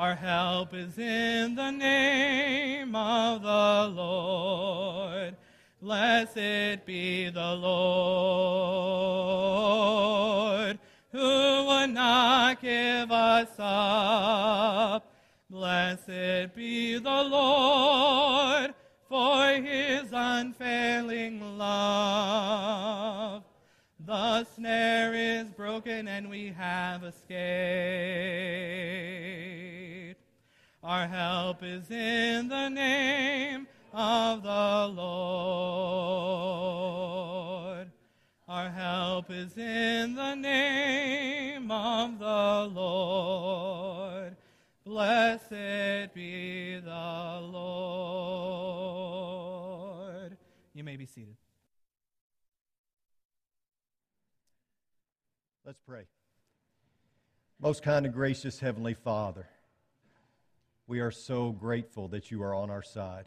Our help is in the name of the Lord. Blessed be the Lord, who would not give us up. Blessed be the Lord for his unfailing love. The snare is broken and we have escaped. Our help is in the name of the Lord. Our help is in the name of the Lord. Blessed be the Lord. You may be seated. Let's pray. Most kind and gracious Heavenly Father, we are so grateful that you are on our side.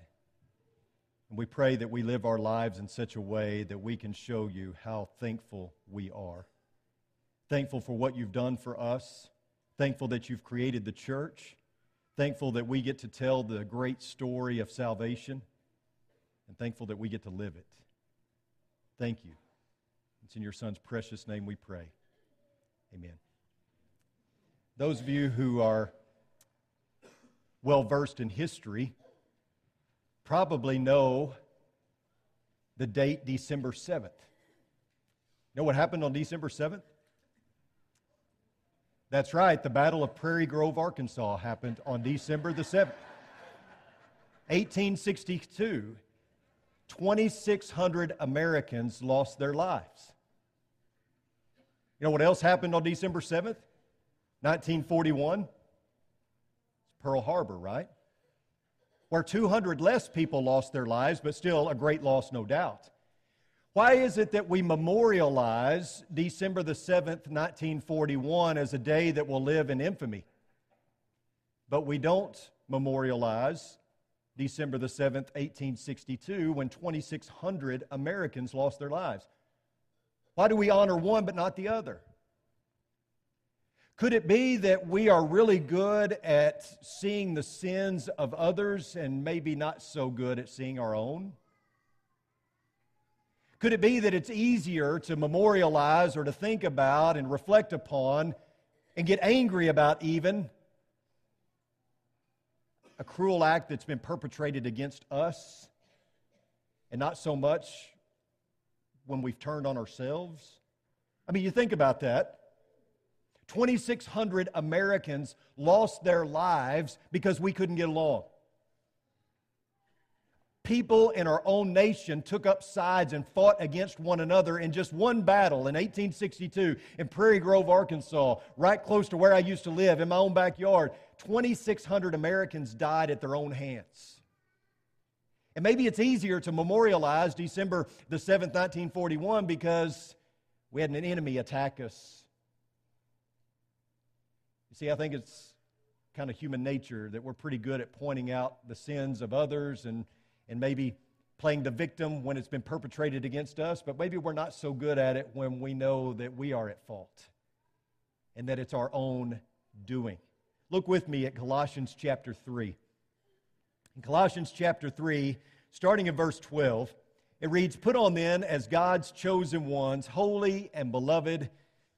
And we pray that we live our lives in such a way that we can show you how thankful we are. Thankful for what you've done for us. Thankful that you've created the church. Thankful that we get to tell the great story of salvation. And thankful that we get to live it. Thank you. It's in your Son's precious name we pray. Amen. Those of you who are well versed in history probably know the date December 7th. Know what happened on December 7th? That's right, the Battle of Prairie Grove, Arkansas happened on December the 7th. 1862, 2,600 Americans lost their lives. You know what else happened on December 7th? 1941? Pearl Harbor, right? Where 200 less people lost their lives, but still a great loss, no doubt. Why is it that we memorialize December the 7th, 1941 as a day that will live in infamy? But we don't memorialize December the 7th, 1862, when 2,600 Americans lost their lives. Why do we honor one but not the other? Could it be that we are really good at seeing the sins of others and maybe not so good at seeing our own? Could it be that it's easier to memorialize or to think about and reflect upon and get angry about even a cruel act that's been perpetrated against us and not so much when we've turned on ourselves? I mean, you think about that. 2,600 Americans lost their lives because we couldn't get along. People in our own nation took up sides and fought against one another in just one battle in 1862 in Prairie Grove, Arkansas, right close to where I used to live in my own backyard. 2,600 Americans died at their own hands. And maybe it's easier to memorialize December the 7th, 1941, because we had an enemy attack us. You see, I think it's kind of human nature that we're pretty good at pointing out the sins of others and, and maybe playing the victim when it's been perpetrated against us, but maybe we're not so good at it when we know that we are at fault and that it's our own doing. Look with me at Colossians chapter 3. In Colossians chapter 3, starting in verse 12, it reads Put on then as God's chosen ones, holy and beloved,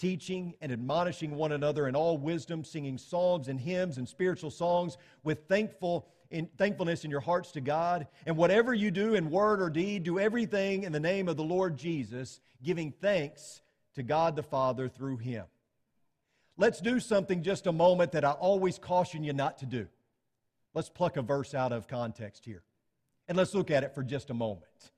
teaching and admonishing one another in all wisdom, singing psalms and hymns and spiritual songs with thankful in thankfulness in your hearts to God. And whatever you do in word or deed, do everything in the name of the Lord Jesus, giving thanks to God the Father through him. Let's do something just a moment that I always caution you not to do. Let's pluck a verse out of context here. And let's look at it for just a moment.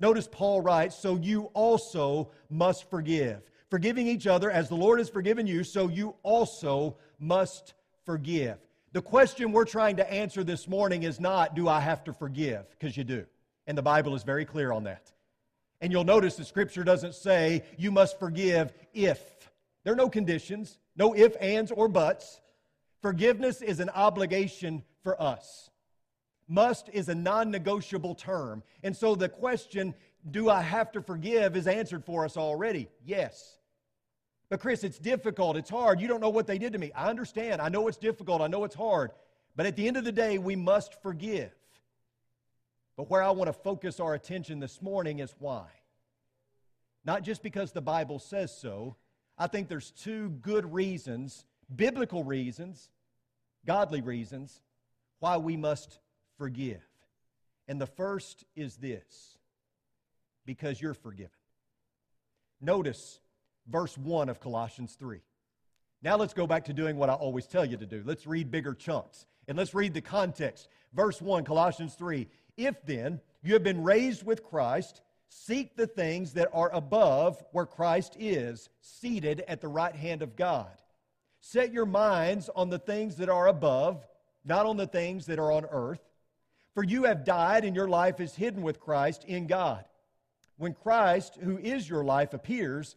Notice Paul writes, So you also must forgive. Forgiving each other as the Lord has forgiven you, so you also must forgive. The question we're trying to answer this morning is not, do I have to forgive? Because you do. And the Bible is very clear on that. And you'll notice the scripture doesn't say you must forgive if. There are no conditions, no if, ands, or buts. Forgiveness is an obligation for us. Must is a non negotiable term. And so the question, do I have to forgive, is answered for us already. Yes. But Chris, it's difficult. It's hard. You don't know what they did to me. I understand. I know it's difficult. I know it's hard. But at the end of the day, we must forgive. But where I want to focus our attention this morning is why. Not just because the Bible says so. I think there's two good reasons, biblical reasons, godly reasons, why we must forgive. And the first is this because you're forgiven. Notice verse 1 of Colossians 3. Now let's go back to doing what I always tell you to do. Let's read bigger chunks. And let's read the context. Verse 1, Colossians 3. If then you have been raised with Christ, seek the things that are above where Christ is, seated at the right hand of God. Set your minds on the things that are above, not on the things that are on earth. For you have died, and your life is hidden with Christ in God. When Christ, who is your life, appears,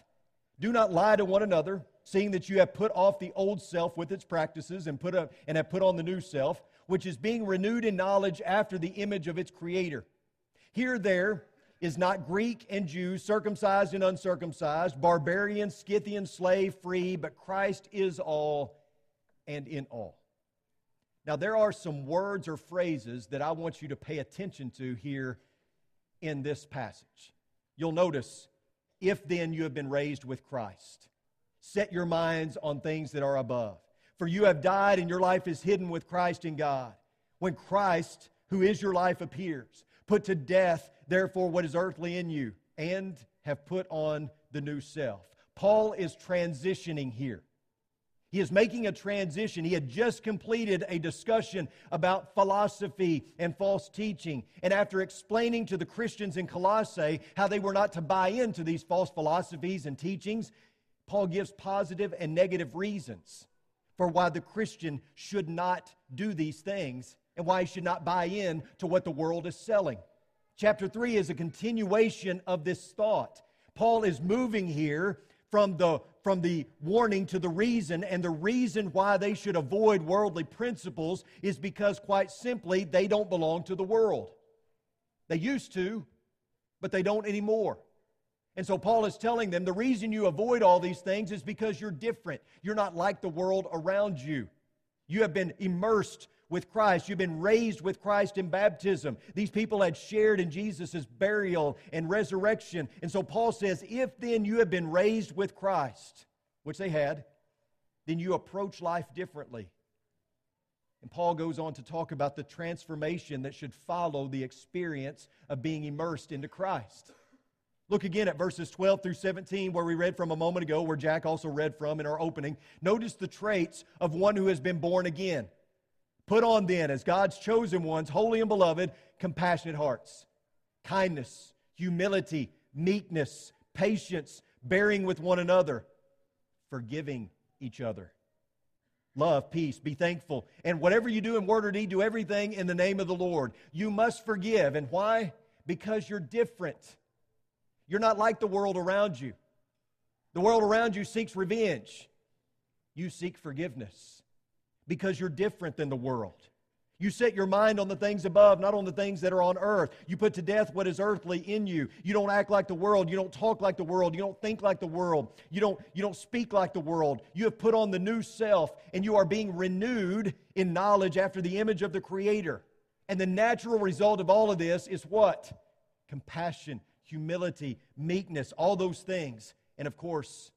Do not lie to one another, seeing that you have put off the old self with its practices and, put up, and have put on the new self which is being renewed in knowledge after the image of its creator. Here, there is not Greek and Jew, circumcised and uncircumcised, barbarian, Scythian, slave, free, but Christ is all and in all. Now, there are some words or phrases that I want you to pay attention to here in this passage. You'll notice, if then you have been raised with Christ, set your minds on things that are above. For you have died, and your life is hidden with Christ in God. When Christ, who is your life, appears, put to death, therefore, what is earthly in you, and have put on the new self. Paul is transitioning here. He is making a transition. He had just completed a discussion about philosophy and false teaching. And after explaining to the Christians in Colossae how they were not to buy into these false philosophies and teachings, Paul gives positive and negative reasons for why the Christian should not do these things and why he should not buy in to what the world is selling. Chapter 3 is a continuation of this thought. Paul is moving here from the, from the warning to the reason, and the reason why they should avoid worldly principles is because, quite simply, they don't belong to the world. They used to, but they don't anymore. And so Paul is telling them the reason you avoid all these things is because you're different. You're not like the world around you. You have been immersed with Christ. You've been raised with Christ in baptism. These people had shared in Jesus' burial and resurrection. And so Paul says, if then you have been raised with Christ, which they had, then you approach life differently. And Paul goes on to talk about the transformation that should follow the experience of being immersed into Christ. Look again at verses 12 through 17, where we read from a moment ago, where Jack also read from in our opening. Notice the traits of one who has been born again. Put on then, as God's chosen ones, holy and beloved, compassionate hearts, kindness, humility, meekness, patience, bearing with one another, forgiving each other. Love, peace, be thankful. And whatever you do in word or deed, do everything in the name of the Lord. You must forgive. And why? Because you're different. You're not like the world around you. The world around you seeks revenge. You seek forgiveness because you're different than the world. You set your mind on the things above, not on the things that are on earth. You put to death what is earthly in you. You don't act like the world. You don't talk like the world. You don't think like the world. You don't, you don't speak like the world. You have put on the new self, and you are being renewed in knowledge after the image of the Creator. And the natural result of all of this is what? Compassion, humility, meekness, all those things. And of course,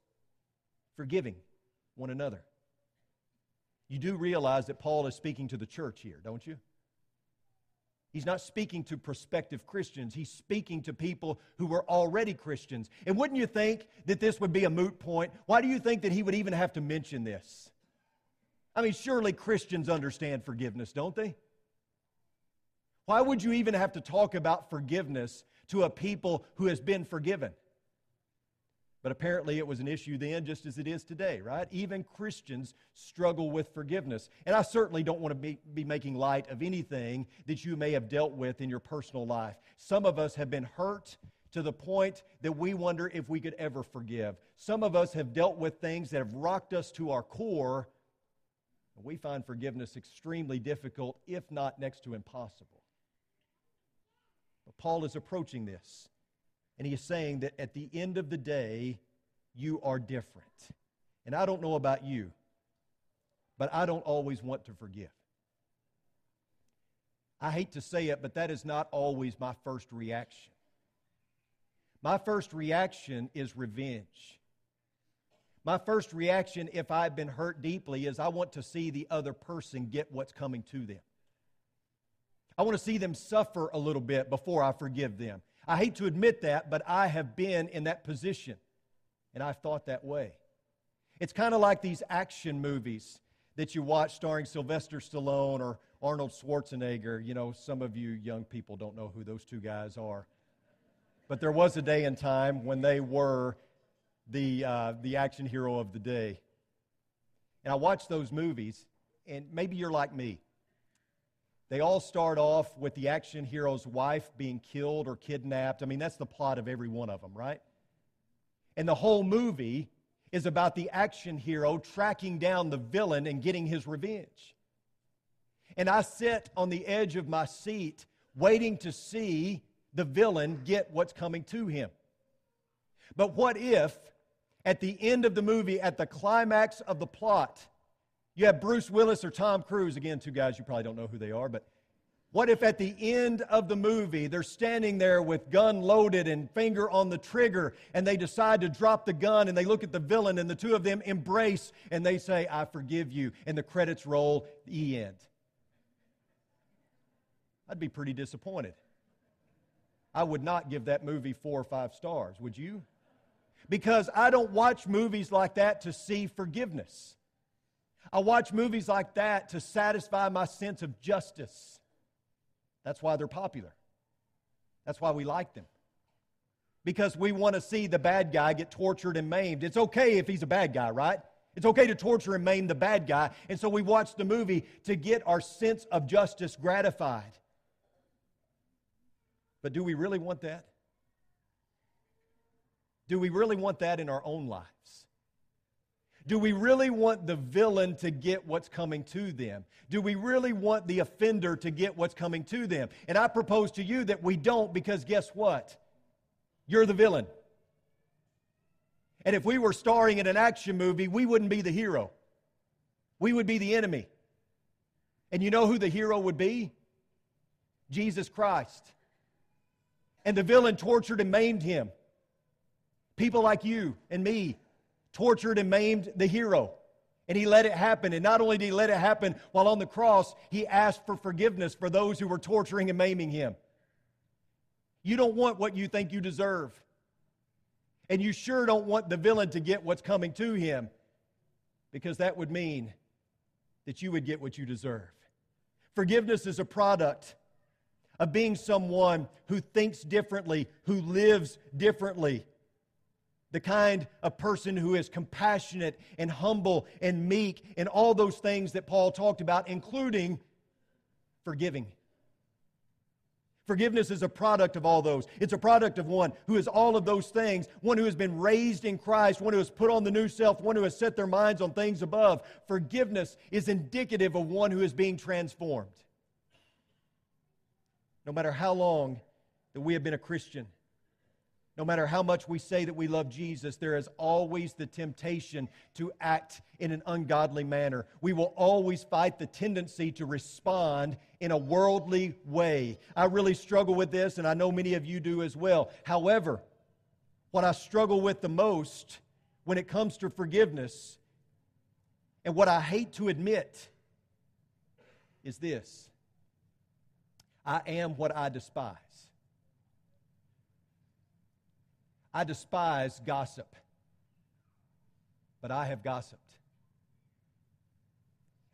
forgiving one another. You do realize that Paul is speaking to the church here, don't you? He's not speaking to prospective Christians. He's speaking to people who were already Christians. And wouldn't you think that this would be a moot point? Why do you think that he would even have to mention this? I mean, surely Christians understand forgiveness, don't they? Why would you even have to talk about forgiveness to a people who has been forgiven? But apparently it was an issue then, just as it is today, right? Even Christians struggle with forgiveness. And I certainly don't want to be, be, making light of anything that you may have dealt with in your personal life. Some of us have been hurt to the point that we wonder if we could ever forgive. Some of us have dealt with things that have rocked us to our core. And we find forgiveness extremely difficult, if not next to impossible. But Paul is approaching this. And he is saying that at the end of the day, you are different. And I don't know about you, but I don't always want to forgive. I hate to say it, but that is not always my first reaction. My first reaction is revenge. My first reaction, if I've been hurt deeply, is I want to see the other person get what's coming to them. I want to see them suffer a little bit before I forgive them. I hate to admit that, but I have been in that position, and I've thought that way. It's kind of like these action movies that you watch starring Sylvester Stallone or Arnold Schwarzenegger. You know, some of you young people don't know who those two guys are. But there was a day and time when they were the, uh, the action hero of the day. And I watch those movies, and maybe you're like me. They all start off with the action hero's wife being killed or kidnapped. I mean, that's the plot of every one of them, right? And the whole movie is about the action hero tracking down the villain and getting his revenge. And I sit on the edge of my seat waiting to see the villain get what's coming to him. But what if, at the end of the movie, at the climax of the plot, you have Bruce Willis or Tom Cruise, again, two guys you probably don't know who they are, but what if at the end of the movie they're standing there with gun loaded and finger on the trigger and they decide to drop the gun and they look at the villain and the two of them embrace and they say, I forgive you, and the credits roll, the end? I'd be pretty disappointed. I would not give that movie four or five stars, would you? Because I don't watch movies like that to see forgiveness. I watch movies like that to satisfy my sense of justice. That's why they're popular. That's why we like them. Because we want to see the bad guy get tortured and maimed. It's okay if he's a bad guy, right? It's okay to torture and maim the bad guy. And so we watch the movie to get our sense of justice gratified. But do we really want that? Do we really want that in our own lives? Do we really want the villain to get what's coming to them? Do we really want the offender to get what's coming to them? And I propose to you that we don't because guess what? You're the villain. And if we were starring in an action movie, we wouldn't be the hero. We would be the enemy. And you know who the hero would be? Jesus Christ. And the villain tortured and maimed him. People like you and me tortured and maimed the hero. And he let it happen. And not only did he let it happen while on the cross, he asked for forgiveness for those who were torturing and maiming him. You don't want what you think you deserve. And you sure don't want the villain to get what's coming to him because that would mean that you would get what you deserve. Forgiveness is a product of being someone who thinks differently, who lives differently the kind of person who is compassionate and humble and meek and all those things that Paul talked about, including forgiving. Forgiveness is a product of all those. It's a product of one who is all of those things, one who has been raised in Christ, one who has put on the new self, one who has set their minds on things above. Forgiveness is indicative of one who is being transformed. No matter how long that we have been a Christian, no matter how much we say that we love Jesus, there is always the temptation to act in an ungodly manner. We will always fight the tendency to respond in a worldly way. I really struggle with this, and I know many of you do as well. However, what I struggle with the most when it comes to forgiveness And what I hate to admit is this I am what I despise. I despise gossip, but I have gossiped.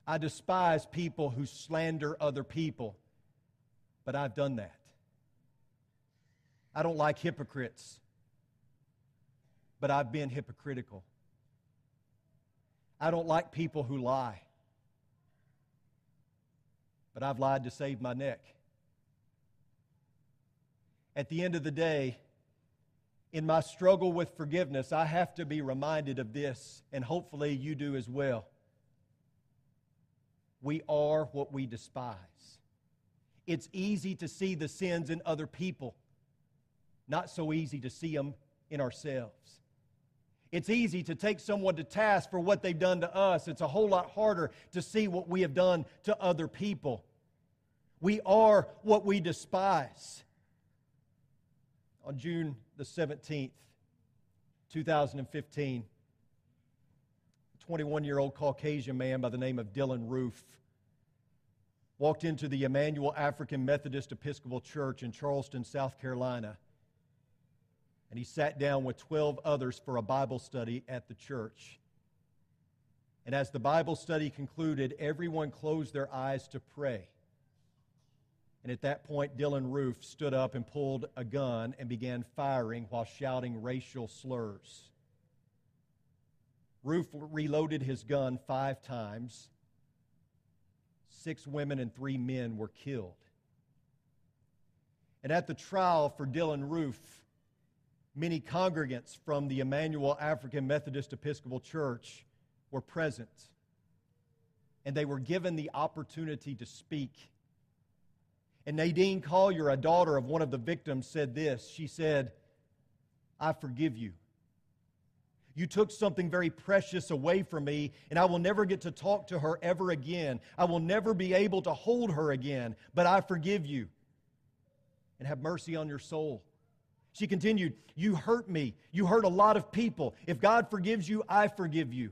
I despise people who slander other people, but I've done that. I don't like hypocrites, but I've been hypocritical. I don't like people who lie, but I've lied to save my neck. At the end of the day, in my struggle with forgiveness, I have to be reminded of this, and hopefully you do as well. We are what we despise. It's easy to see the sins in other people, not so easy to see them in ourselves. It's easy to take someone to task for what they've done to us. It's a whole lot harder to see what we have done to other people. We are what we despise. On June the 17th, 2015, a 21 year old Caucasian man by the name of Dylann Roof walked into the Emanuel African Methodist Episcopal Church in Charleston, South Carolina, and he sat down with 12 others for a Bible study at the church. And as the Bible study concluded, everyone closed their eyes to pray. And at that point, Dylann Roof stood up and pulled a gun and began firing while shouting racial slurs. Roof reloaded his gun five times. Six women and three men were killed. And at the trial for Dylann Roof, many congregants from the Emanuel African Methodist Episcopal Church were present. And they were given the opportunity to speak and Nadine Collier, a daughter of one of the victims, said this. She said, I forgive you. You took something very precious away from me, and I will never get to talk to her ever again. I will never be able to hold her again, but I forgive you. And have mercy on your soul. She continued, You hurt me. You hurt a lot of people. If God forgives you, I forgive you.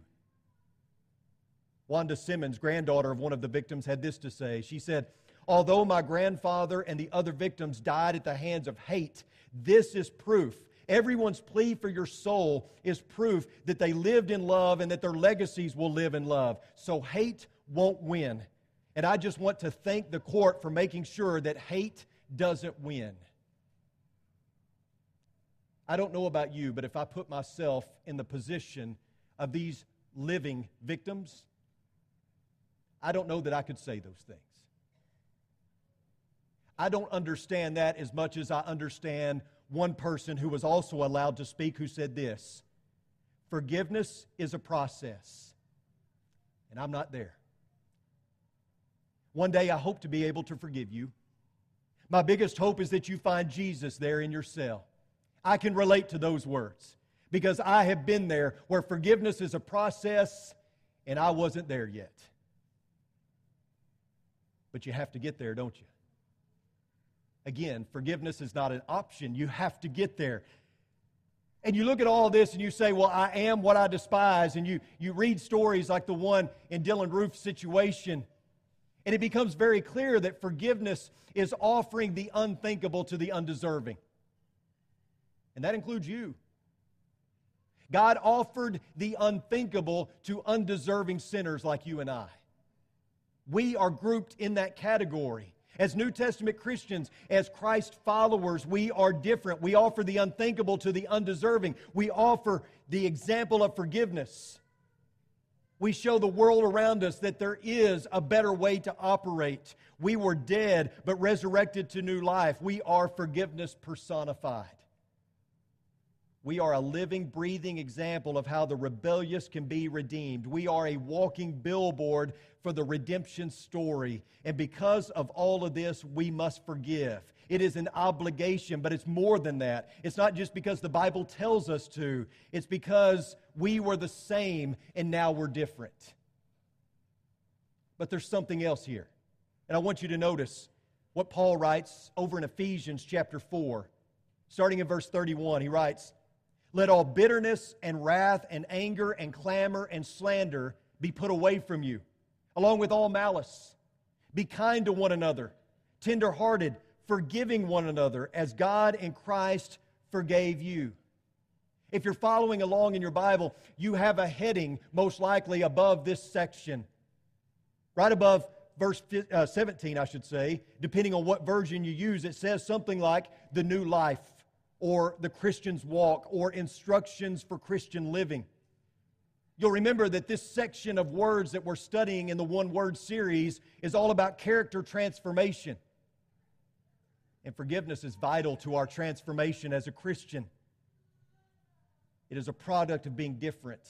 Wanda Simmons, granddaughter of one of the victims, had this to say. She said, Although my grandfather and the other victims died at the hands of hate, this is proof. Everyone's plea for your soul is proof that they lived in love and that their legacies will live in love. So hate won't win. And I just want to thank the court for making sure that hate doesn't win. I don't know about you, but if I put myself in the position of these living victims, I don't know that I could say those things. I don't understand that as much as I understand one person who was also allowed to speak who said this Forgiveness is a process, and I'm not there. One day I hope to be able to forgive you. My biggest hope is that you find Jesus there in your cell. I can relate to those words because I have been there where forgiveness is a process and I wasn't there yet. But you have to get there, don't you? Again, forgiveness is not an option. You have to get there. And you look at all this and you say, Well, I am what I despise. And you, you read stories like the one in Dylann Roof's situation. And it becomes very clear that forgiveness is offering the unthinkable to the undeserving. And that includes you. God offered the unthinkable to undeserving sinners like you and I. We are grouped in that category. As New Testament Christians, as Christ followers, we are different. We offer the unthinkable to the undeserving. We offer the example of forgiveness. We show the world around us that there is a better way to operate. We were dead, but resurrected to new life. We are forgiveness personified. We are a living, breathing example of how the rebellious can be redeemed. We are a walking billboard for the redemption story. And because of all of this, we must forgive. It is an obligation, but it's more than that. It's not just because the Bible tells us to, it's because we were the same and now we're different. But there's something else here. And I want you to notice what Paul writes over in Ephesians chapter 4, starting in verse 31. He writes, let all bitterness and wrath and anger and clamor and slander be put away from you, along with all malice. Be kind to one another, tenderhearted, forgiving one another, as God in Christ forgave you. If you're following along in your Bible, you have a heading, most likely above this section. Right above verse uh, 17, I should say, depending on what version you use, it says something like the new life, or the Christian's walk, or instructions for Christian living. You'll remember that this section of words that we're studying in the one word series is all about character transformation. And forgiveness is vital to our transformation as a Christian. It is a product of being different.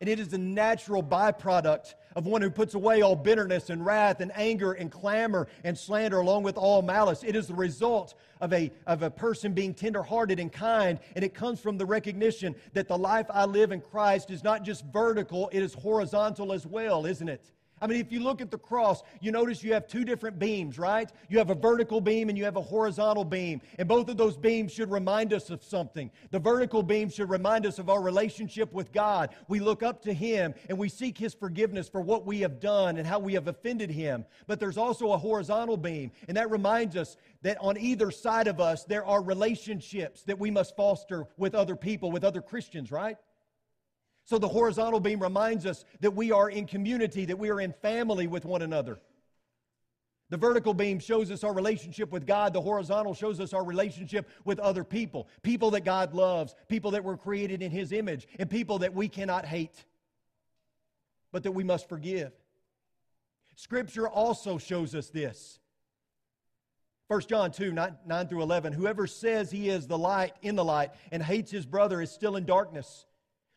And it is a natural byproduct of one who puts away all bitterness and wrath and anger and clamor and slander along with all malice. It is the result of a, of a person being tenderhearted and kind. And it comes from the recognition that the life I live in Christ is not just vertical, it is horizontal as well, isn't it? I mean, if you look at the cross, you notice you have two different beams, right? You have a vertical beam and you have a horizontal beam. And both of those beams should remind us of something. The vertical beam should remind us of our relationship with God. We look up to Him and we seek His forgiveness for what we have done and how we have offended Him. But there's also a horizontal beam, and that reminds us that on either side of us, there are relationships that we must foster with other people, with other Christians, right? So the horizontal beam reminds us that we are in community, that we are in family with one another. The vertical beam shows us our relationship with God. The horizontal shows us our relationship with other people. People that God loves, people that were created in His image, and people that we cannot hate, but that we must forgive. Scripture also shows us this. 1 John 2, 9, 9, through 11. Whoever says he is the light in the light and hates his brother is still in darkness.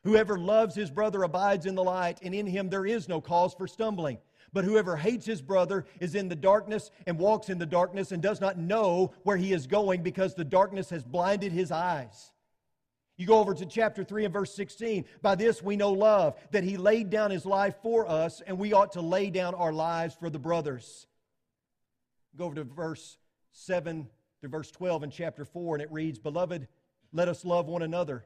Whoever loves his brother abides in the light, and in him there is no cause for stumbling. But whoever hates his brother is in the darkness and walks in the darkness and does not know where he is going because the darkness has blinded his eyes. You go over to chapter 3 and verse 16. By this we know love, that he laid down his life for us, and we ought to lay down our lives for the brothers. Go over to verse 7 to verse 12 in chapter 4, and it reads Beloved, let us love one another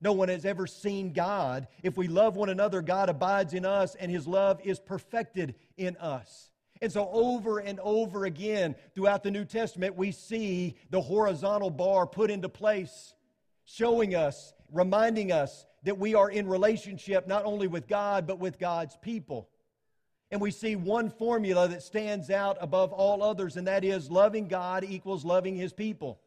No one has ever seen God. If we love one another, God abides in us and his love is perfected in us. And so, over and over again throughout the New Testament, we see the horizontal bar put into place, showing us, reminding us that we are in relationship not only with God, but with God's people. And we see one formula that stands out above all others, and that is loving God equals loving his people.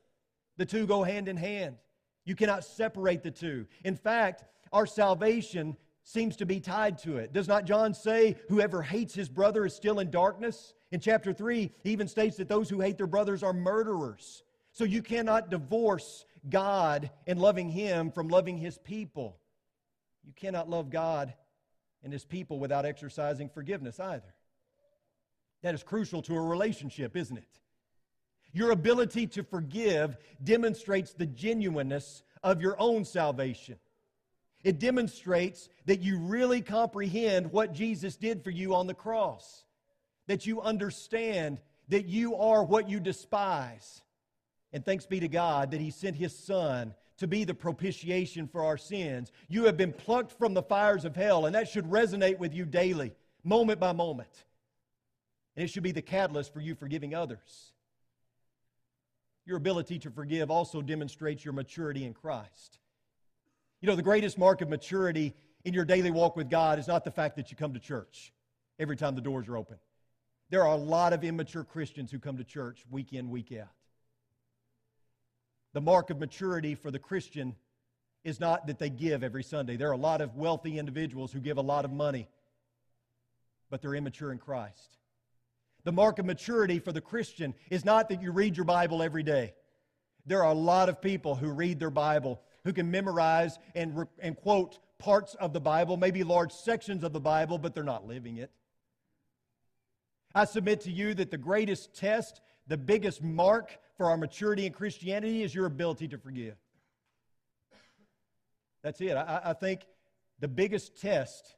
The two go hand in hand. You cannot separate the two. In fact, our salvation seems to be tied to it. Does not John say, Whoever hates his brother is still in darkness? In chapter 3, he even states that those who hate their brothers are murderers. So you cannot divorce God and loving him from loving his people. You cannot love God and his people without exercising forgiveness either. That is crucial to a relationship, isn't it? Your ability to forgive demonstrates the genuineness of your own salvation. It demonstrates that you really comprehend what Jesus did for you on the cross, that you understand that you are what you despise. And thanks be to God that He sent His Son to be the propitiation for our sins. You have been plucked from the fires of hell, and that should resonate with you daily, moment by moment. And it should be the catalyst for you forgiving others. Your ability to forgive also demonstrates your maturity in Christ. You know, the greatest mark of maturity in your daily walk with God is not the fact that you come to church every time the doors are open. There are a lot of immature Christians who come to church week in, week out. The mark of maturity for the Christian is not that they give every Sunday. There are a lot of wealthy individuals who give a lot of money, but they're immature in Christ. The mark of maturity for the Christian is not that you read your Bible every day. There are a lot of people who read their Bible, who can memorize and, and quote parts of the Bible, maybe large sections of the Bible, but they're not living it. I submit to you that the greatest test, the biggest mark for our maturity in Christianity is your ability to forgive. That's it. I, I think the biggest test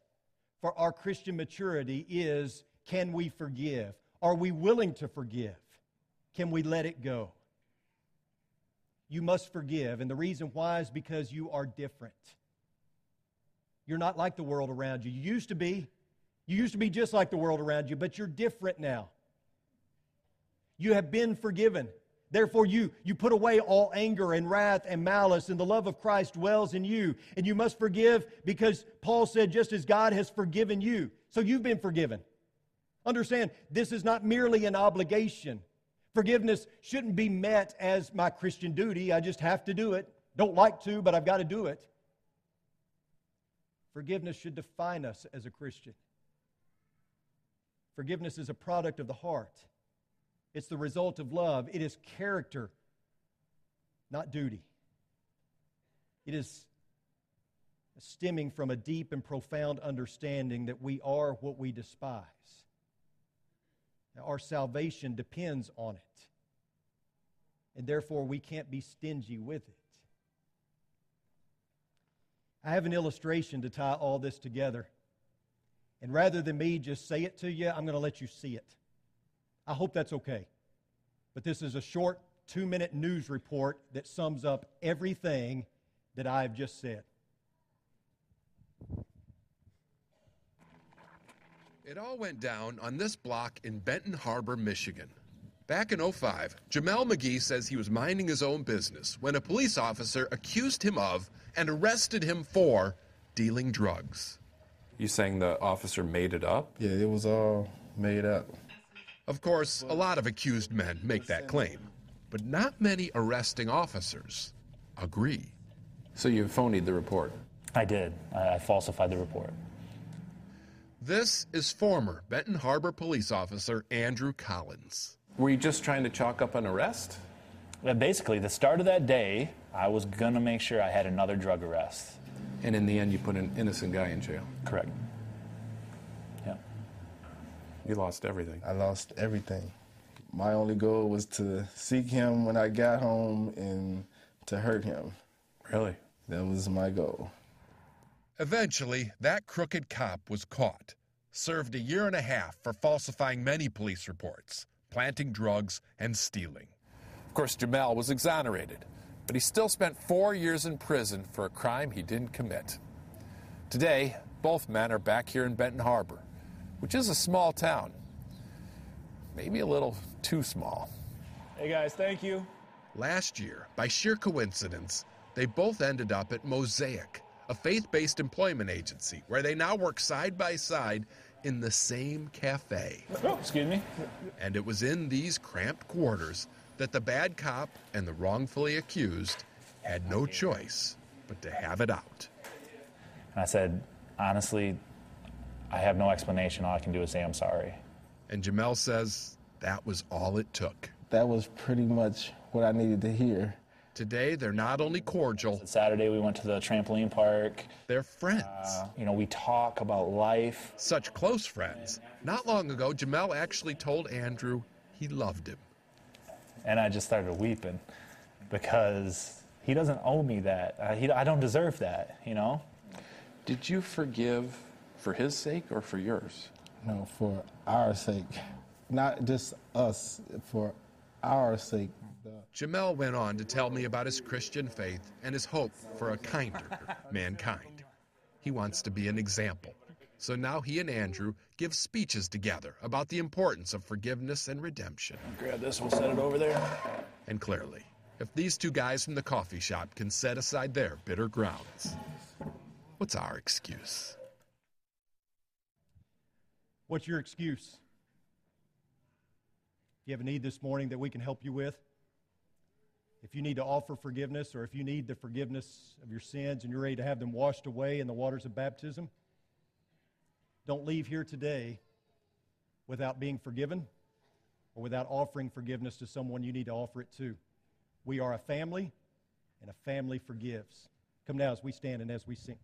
for our Christian maturity is can we forgive? Are we willing to forgive? Can we let it go? You must forgive. And the reason why is because you are different. You're not like the world around you. You used to be. You used to be just like the world around you, but you're different now. You have been forgiven. Therefore, you, you put away all anger and wrath and malice, and the love of Christ dwells in you. And you must forgive because Paul said, just as God has forgiven you. So you've been forgiven. Understand, this is not merely an obligation. Forgiveness shouldn't be met as my Christian duty. I just have to do it. Don't like to, but I've got to do it. Forgiveness should define us as a Christian. Forgiveness is a product of the heart. It's the result of love. It is character, not duty. It is stemming from a deep and profound understanding that we are what we despise. Our salvation depends on it. And therefore, we can't be stingy with it. I have an illustration to tie all this together. And rather than me just say it to you, I'm going to let you see it. I hope that's okay. But this is a short two minute news report that sums up everything that I've just said. It all went down on this block in Benton Harbor, Michigan. Back in 05, Jameel McGee says he was minding his own business when a police officer accused him of and arrested him for dealing drugs. You saying the officer made it up? Yeah, it was all made up. Of course, a lot of accused men make that claim, but not many arresting officers agree. So you phonied the report? I did. I falsified the report. This is former Benton Harbor police officer Andrew Collins. Were you just trying to chalk up an arrest? Yeah, basically, the start of that day, I was going to make sure I had another drug arrest. And in the end, you put an innocent guy in jail? Correct. Yeah. You lost everything. I lost everything. My only goal was to seek him when I got home and to hurt him. Really? That was my goal. Eventually, that crooked cop was caught, served a year and a half for falsifying many police reports, planting drugs, and stealing. Of course, Jameel was exonerated, but he still spent four years in prison for a crime he didn't commit. Today, both men are back here in Benton Harbor, which is a small town. Maybe a little too small. Hey guys, thank you. Last year, by sheer coincidence, they both ended up at Mosaic, a faith based employment agency where they now work side by side in the same cafe. Oh, excuse me. And it was in these cramped quarters that the bad cop and the wrongfully accused had no choice but to have it out. And I said, honestly, I have no explanation. All I can do is say I'm sorry. And Jameel says that was all it took. That was pretty much what I needed to hear. Today, they're not only cordial, Saturday, we went to the trampoline park. they're friends. Uh, you know, we talk about life. Such close friends. Not long ago, Jameel actually told Andrew he loved him. And I just started weeping because he doesn't owe me that. Uh, he, I don't deserve that, you know? Did you forgive for his sake or for yours? No, for our sake. Not just us, for our sake. Jameel went on to tell me about his Christian faith and his hope for a kinder mankind. He wants to be an example. So now he and Andrew give speeches together about the importance of forgiveness and redemption. Grab this, we'll set it over there. And clearly, if these two guys from the coffee shop can set aside their bitter grounds, what's our excuse? What's your excuse? If you have a need this morning that we can help you with, if you need to offer forgiveness or if you need the forgiveness of your sins and you're ready to have them washed away in the waters of baptism, don't leave here today without being forgiven or without offering forgiveness to someone you need to offer it to. We are a family, and a family forgives. Come now as we stand and as we sing.